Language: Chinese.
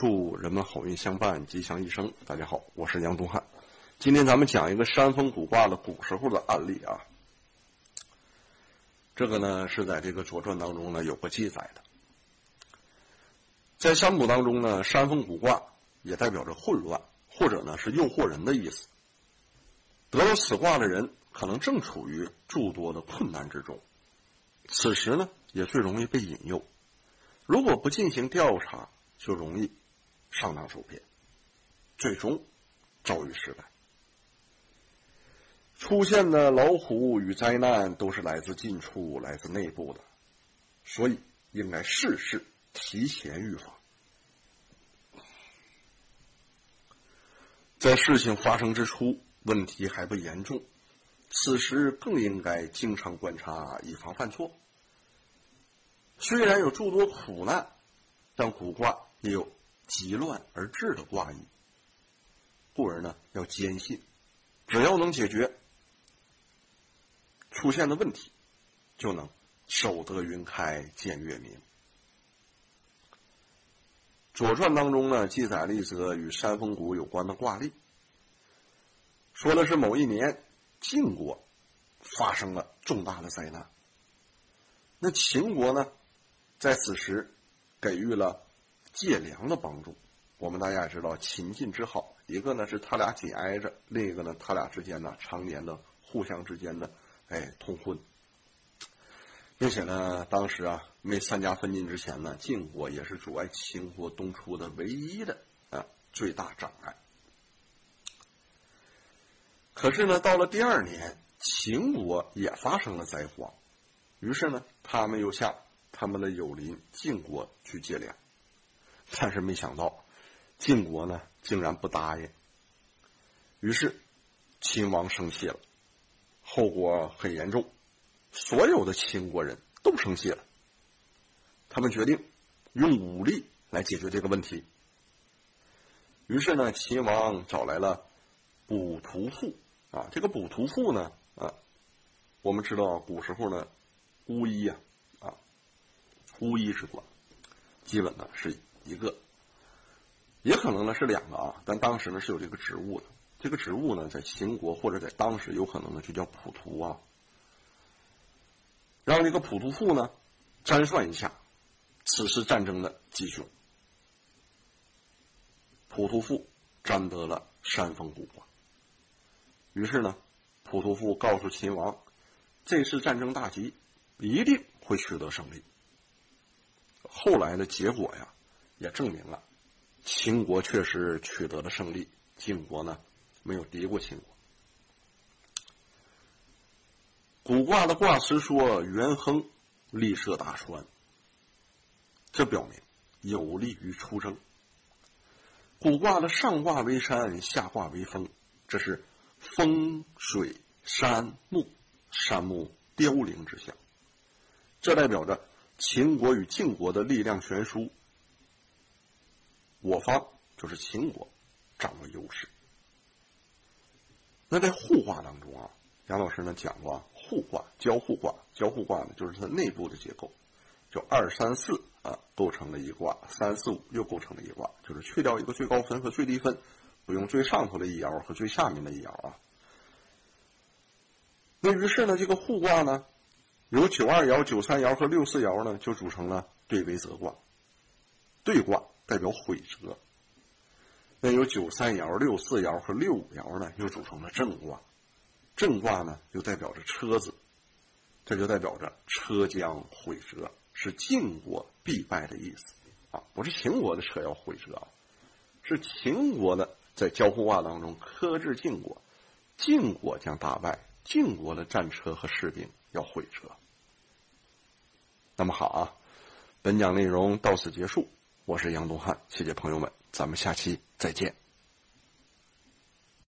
祝人们好运相伴，吉祥一生。大家好，我是杨东汉。今天咱们讲一个山峰古卦的古时候的案例啊。这个呢是在这个《左传》当中呢有个记载的。在山谷当中呢，山峰古卦也代表着混乱，或者呢是诱惑人的意思。得了此卦的人，可能正处于诸多的困难之中，此时呢也最容易被引诱。如果不进行调查，就容易上当受骗，最终遭遇失败。出现的老虎与灾难都是来自近处、来自内部的，所以应该事事提前预防。在事情发生之初，问题还不严重，此时更应该经常观察，以防犯错。虽然有诸多苦难，但卜卦也有急乱而治的卦意。故而呢，要坚信，只要能解决出现的问题，就能守得云开见月明。《左传》当中呢，记载了一则与山峰谷有关的卦例，说的是某一年晋国发生了重大的灾难，那秦国呢？在此时，给予了借粮的帮助。我们大家也知道秦晋之好，一个呢是他俩紧挨着，另一个呢他俩之间呢常年的互相之间的哎通婚，并且呢当时啊没三家分晋之前呢，晋国也是阻碍秦国东出的唯一的啊最大障碍。可是呢，到了第二年，秦国也发生了灾荒，于是呢，他们又向。他们的友邻晋国去借粮，但是没想到晋国呢竟然不答应。于是秦王生气了，后果很严重，所有的秦国人都生气了。他们决定用武力来解决这个问题。于是呢，秦王找来了卜屠妇啊，这个卜屠妇呢啊，我们知道古时候呢巫医啊，啊。巫医之卦，基本呢是一个，也可能呢是两个啊。但当时呢是有这个职务的，这个职务呢在秦国或者在当时有可能呢就叫普图啊。让这个普图父呢占算一下此时战争的吉凶。普图父占得了山峰谷，于是呢普图父告诉秦王，这次战争大吉，一定会取得胜利。后来的结果呀，也证明了秦国确实取得了胜利，晋国呢没有敌过秦国。古卦的卦辞说：“元亨，利涉大川。”这表明有利于出征。古卦的上卦为山，下卦为风，这是风水山木，山木凋零之象，这代表着。秦国与晋国的力量悬殊，我方就是秦国掌握优势。那在互卦当中啊，杨老师呢讲过互卦、交互卦、交互卦呢就是它内部的结构，就二三四啊构成了一卦，三四五又构成了一卦，就是去掉一个最高分和最低分，不用最上头的一爻和最下面的一爻啊。那于是呢，这个互卦呢。有九二爻、九三爻和六四爻呢，就组成了对为泽卦。对卦代表毁折。那有九三爻、六四爻和六五爻呢，又组成了正卦。正卦呢，又代表着车子，这就代表着车将毁折，是晋国必败的意思啊！不是秦国的车要毁折，是秦国的在交互卦当中克制晋国，晋国将大败，晋国的战车和士兵。要毁车。那么好啊，本讲内容到此结束。我是杨东汉，谢谢朋友们，咱们下期再见。